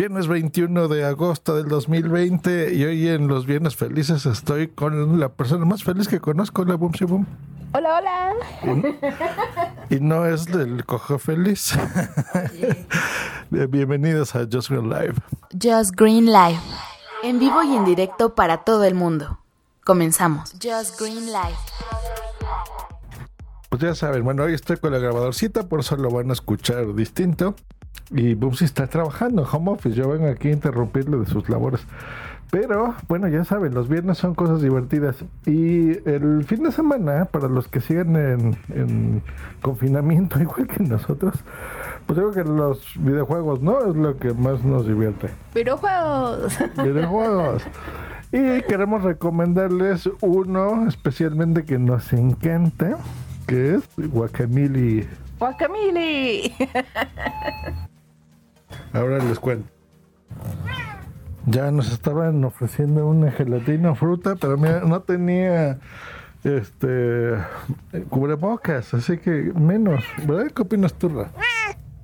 Viernes 21 de agosto del 2020 y hoy en los Viernes Felices estoy con la persona más feliz que conozco, la Boom Boom. Hola, hola. Y, no es del cojo feliz. Bienvenidos a Just Green Live. Just Green Live. En vivo y en directo para todo el mundo. Comenzamos. Just Green Live. Pues ya saben, bueno, hoy estoy con la grabadorcita, por eso lo van a escuchar distinto. Y Bumsy está trabajando en home office. Yo vengo aquí a interrumpirle de sus labores. Pero bueno, ya saben, los viernes son cosas divertidas. Y el fin de semana, para los que siguen en, confinamiento, igual que nosotros, pues creo que los videojuegos, ¿no? Es lo que más nos divierte. Videojuegos. Videojuegos. Y queremos recomendarles uno especialmente que nos encanta, que es Guacamili. Guacamili. Ahora les cuento. Ya nos estaban ofreciendo una gelatina fruta, pero mira, no tenía este cubrebocas, así que menos. ¿Verdad? ¿Qué opinas tú,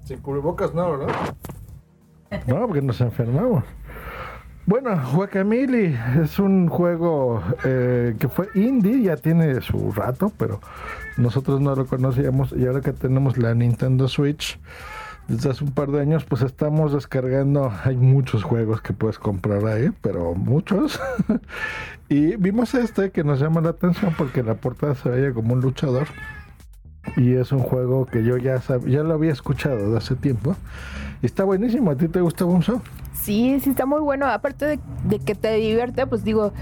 Sin cubrebocas no, ¿verdad? No, porque nos enfermamos. Bueno, Guacamili es un juego eh, que fue indie, ya tiene su rato, pero nosotros no lo conocíamos y ahora que tenemos la Nintendo Switch, desde hace un par de años pues estamos descargando, hay muchos juegos que puedes comprar ahí, pero muchos. y vimos este que nos llama la atención porque la portada se veía como un luchador. Y es un juego que yo ya ya lo había escuchado de hace tiempo. Y está buenísimo. ¿A ti te gusta Bunso? Sí, sí está muy bueno. Aparte de, de que te divierte, pues digo,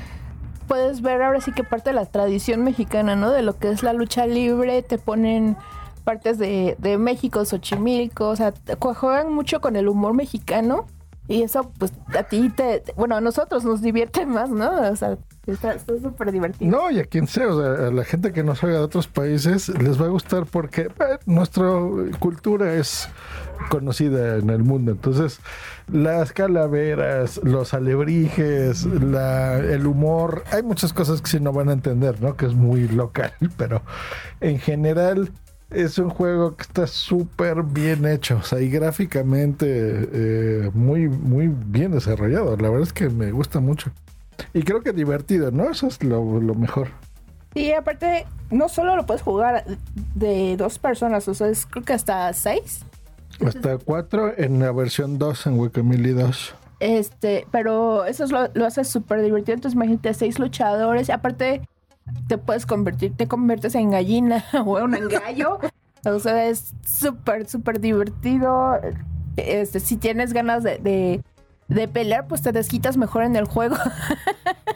puedes ver ahora sí que parte de la tradición mexicana, ¿no? De lo que es la lucha libre, te ponen partes de, de México, Xochimilco, o sea, juegan mucho con el humor mexicano y eso pues a ti te, bueno, a nosotros nos divierte más, ¿no? O sea, está súper divertido. No, y a quien sea, o sea, a la gente que nos oiga de otros países les va a gustar porque eh, nuestra cultura es conocida en el mundo. Entonces, las calaveras, los alebrijes, el humor, hay muchas cosas que sí no van a entender, ¿no? Que es muy local, pero en general es un juego que está súper bien hecho, o sea, y gráficamente eh, muy, muy bien desarrollado. La verdad es que me gusta mucho. Y creo que divertido, ¿no? Eso es lo, mejor. Y aparte, no solo lo puedes jugar de dos personas, o sea, es creo que hasta seis. Hasta cuatro en la versión 2, en Wikimili 2. Este, pero eso lo, lo hace súper divertido. Entonces, imagínate seis luchadores. Y aparte, te puedes convertir, te conviertes en gallina o en gallo. o sea, es súper, súper divertido. Este, si tienes ganas de, de, pelear, pues te desquitas mejor en el juego.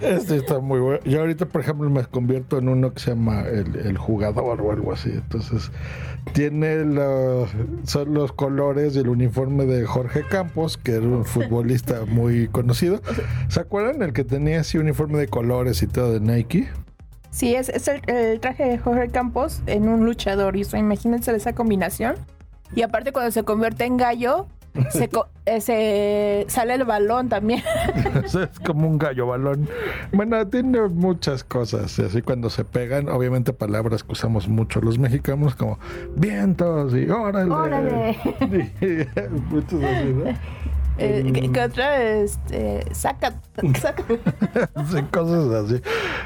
Este está muy bueno. Yo ahorita, por ejemplo, me convierto en uno que se llama el, el jugador o algo así. Entonces, tiene los, son los colores del uniforme de Jorge Campos, que era un futbolista muy conocido. ¿Se acuerdan el que tenía así uniforme de colores y todo de Nike? Sí, es, es el, traje de Jorge Campos en un luchador. Y eso, imagínense esa combinación. Y aparte cuando se convierte en gallo, se, eh, sale el balón también. es como un gallo balón. Bueno, tiene muchas cosas. Así cuando se pegan, obviamente palabras que usamos mucho los mexicanos como vientos y órale. Órale. muchos así, ¿no? Eh, ¿Qué otra? Este, saca, saca. cosas así.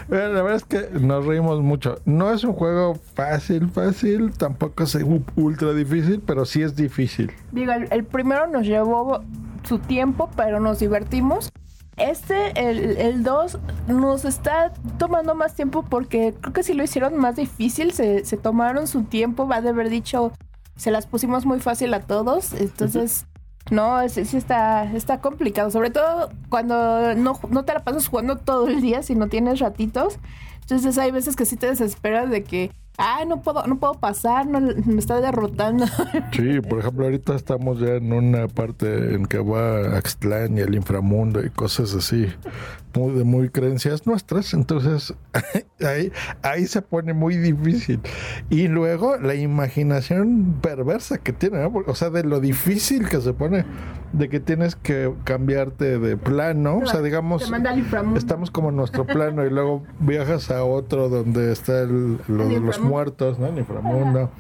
la verdad es que nos reímos mucho. No es un juego fácil, fácil. Tampoco es ultra difícil, pero sí es difícil. Digo, el, primero nos llevó su tiempo, pero nos divertimos. Este, el 2, nos está tomando más tiempo porque creo que si lo hicieron más difícil, se, se tomaron su tiempo, va de haber dicho, se las pusimos muy fácil a todos. Entonces, no, sí, sí está, está complicado, sobre todo cuando no, no te la pasas jugando todo el día, si no tienes ratitos. Entonces hay veces que sí te desesperas de que, ay, no puedo, no puedo pasar, no, me está derrotando. Sí, por ejemplo, ahorita estamos ya en una parte en que va Axtlán y el inframundo y cosas así muy, de muy creencias nuestras, entonces ahí, ahí se pone muy difícil. Y luego la imaginación perversa que tiene, o sea, de lo difícil que se pone, de que tienes que cambiarte de plano, o sea, digamos, estamos como en nuestro plano y luego viajas a otro donde está el, lo de los muertos, ¿no? El inframundo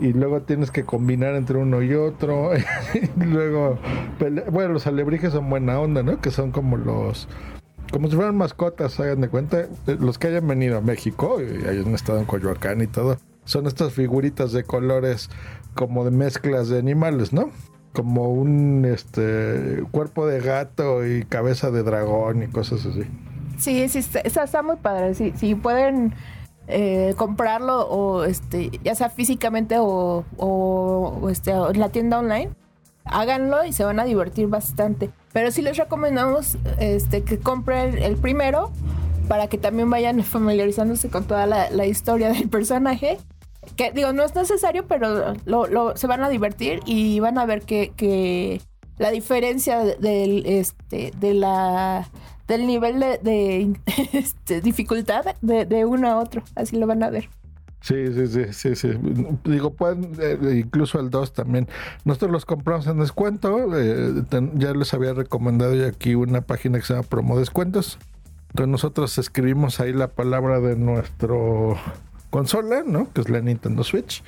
y luego tienes que combinar entre uno y otro. y luego, bueno, los alebrijes son buena onda, ¿no? Que son como los como si fueran mascotas, hagan de cuenta, eh, los que hayan venido a México y hayan estado en Coyoacán y todo, son estas figuritas de colores como de mezclas de animales, ¿no? Como un este cuerpo de gato y cabeza de dragón y cosas así. Sí, sí, está, está muy padre. Sí, sí pueden eh, comprarlo o este, ya sea físicamente o, o, este, en la tienda online, háganlo y se van a divertir bastante. Pero sí les recomendamos este, que compren el primero para que también vayan familiarizándose con toda la historia del personaje que digo, no es necesario, pero lo, se van a divertir y van a ver que, la diferencia del, este, de la, del nivel de, este, dificultad de, uno a otro, así lo van a ver. Sí, sí, sí, sí, sí. Digo, pueden, eh, incluso el 2 también. Nosotros los compramos en descuento. Eh, ya les había recomendado yo aquí una página que se llama Promo Descuentos. Entonces nosotros escribimos ahí la palabra de nuestro consola, ¿no? Que es la Nintendo Switch.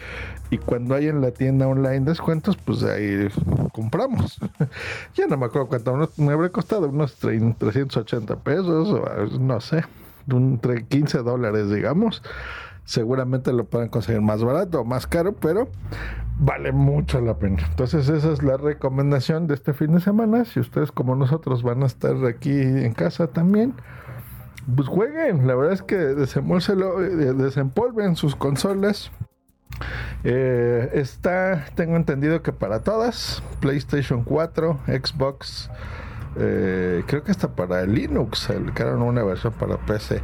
Y cuando hay en la tienda online descuentos, pues ahí compramos. ya no me acuerdo cuánto me habría costado, unos 380 pesos, no sé, entre 15 dólares, digamos. Seguramente lo pueden conseguir más barato o más caro, pero vale mucho la pena. Entonces esa es la recomendación de este fin de semana. Si ustedes como nosotros van a estar aquí en casa también, pues jueguen. La verdad es que eh, desempolven sus consolas. Eh, está, tengo entendido que para todas, PlayStation 4, Xbox, eh, creo que está para Linux, sacaron una versión para PC.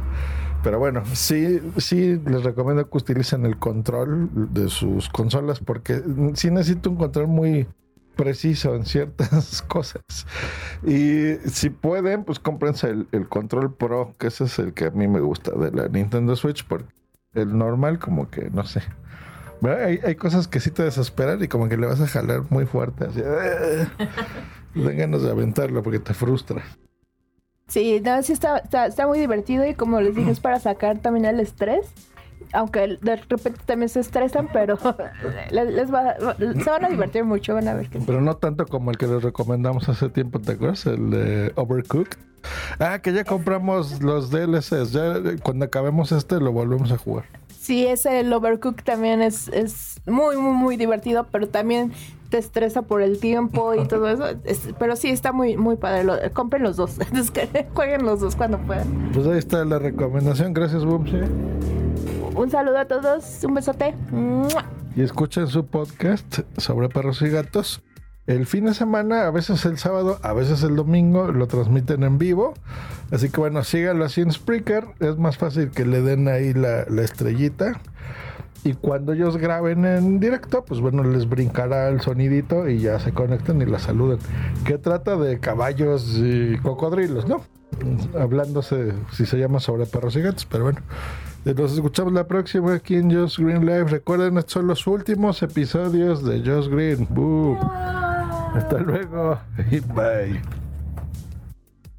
Pero bueno, sí, sí les recomiendo que utilicen el control de sus consolas porque sí necesito un control muy, preciso en ciertas cosas. Y si pueden, pues cómprense el, control pro, que ese es el que a mí me gusta de la Nintendo Switch, porque el normal como que no sé. Hay, hay, cosas que sí te desesperan y como que le vas a jalar muy fuerte, así. Den ganas de aventarlo porque te frustra. Sí, no, sí está, está muy divertido y como les dije es para sacar también el estrés aunque de repente también se estresan, pero les, va, se van a divertir mucho, van a ver. Que pero no tanto como el que les recomendamos hace tiempo, ¿te acuerdas? El de Overcooked. Ah, que ya compramos los DLCs. Ya cuando acabemos este lo volvemos a jugar. Sí, ese el Overcooked también es, es muy, muy, muy divertido, pero también te estresa por el tiempo y todo eso. pero sí, está muy, muy padre. compren los dos. Jueguen los dos cuando puedan. Pues ahí está la recomendación. Gracias, Boomsy. Un saludo a todos, un besote. Y escuchen su podcast sobre perros y gatos. El fin de semana, a veces el sábado, a veces el domingo, lo transmiten en vivo. Así que bueno, síganlo así en Spreaker. Es más fácil que le den ahí la, estrellita. Y cuando ellos graben en directo, pues bueno, les brincará el sonidito y ya se conectan y la saluden. Que trata de caballos y cocodrilos, ¿no? Hablándose, si se llama sobre perros y gatos, pero bueno. Nos escuchamos la próxima aquí en Just Green Live. Recuerden, estos son los últimos episodios de Just Green. Hasta luego y bye.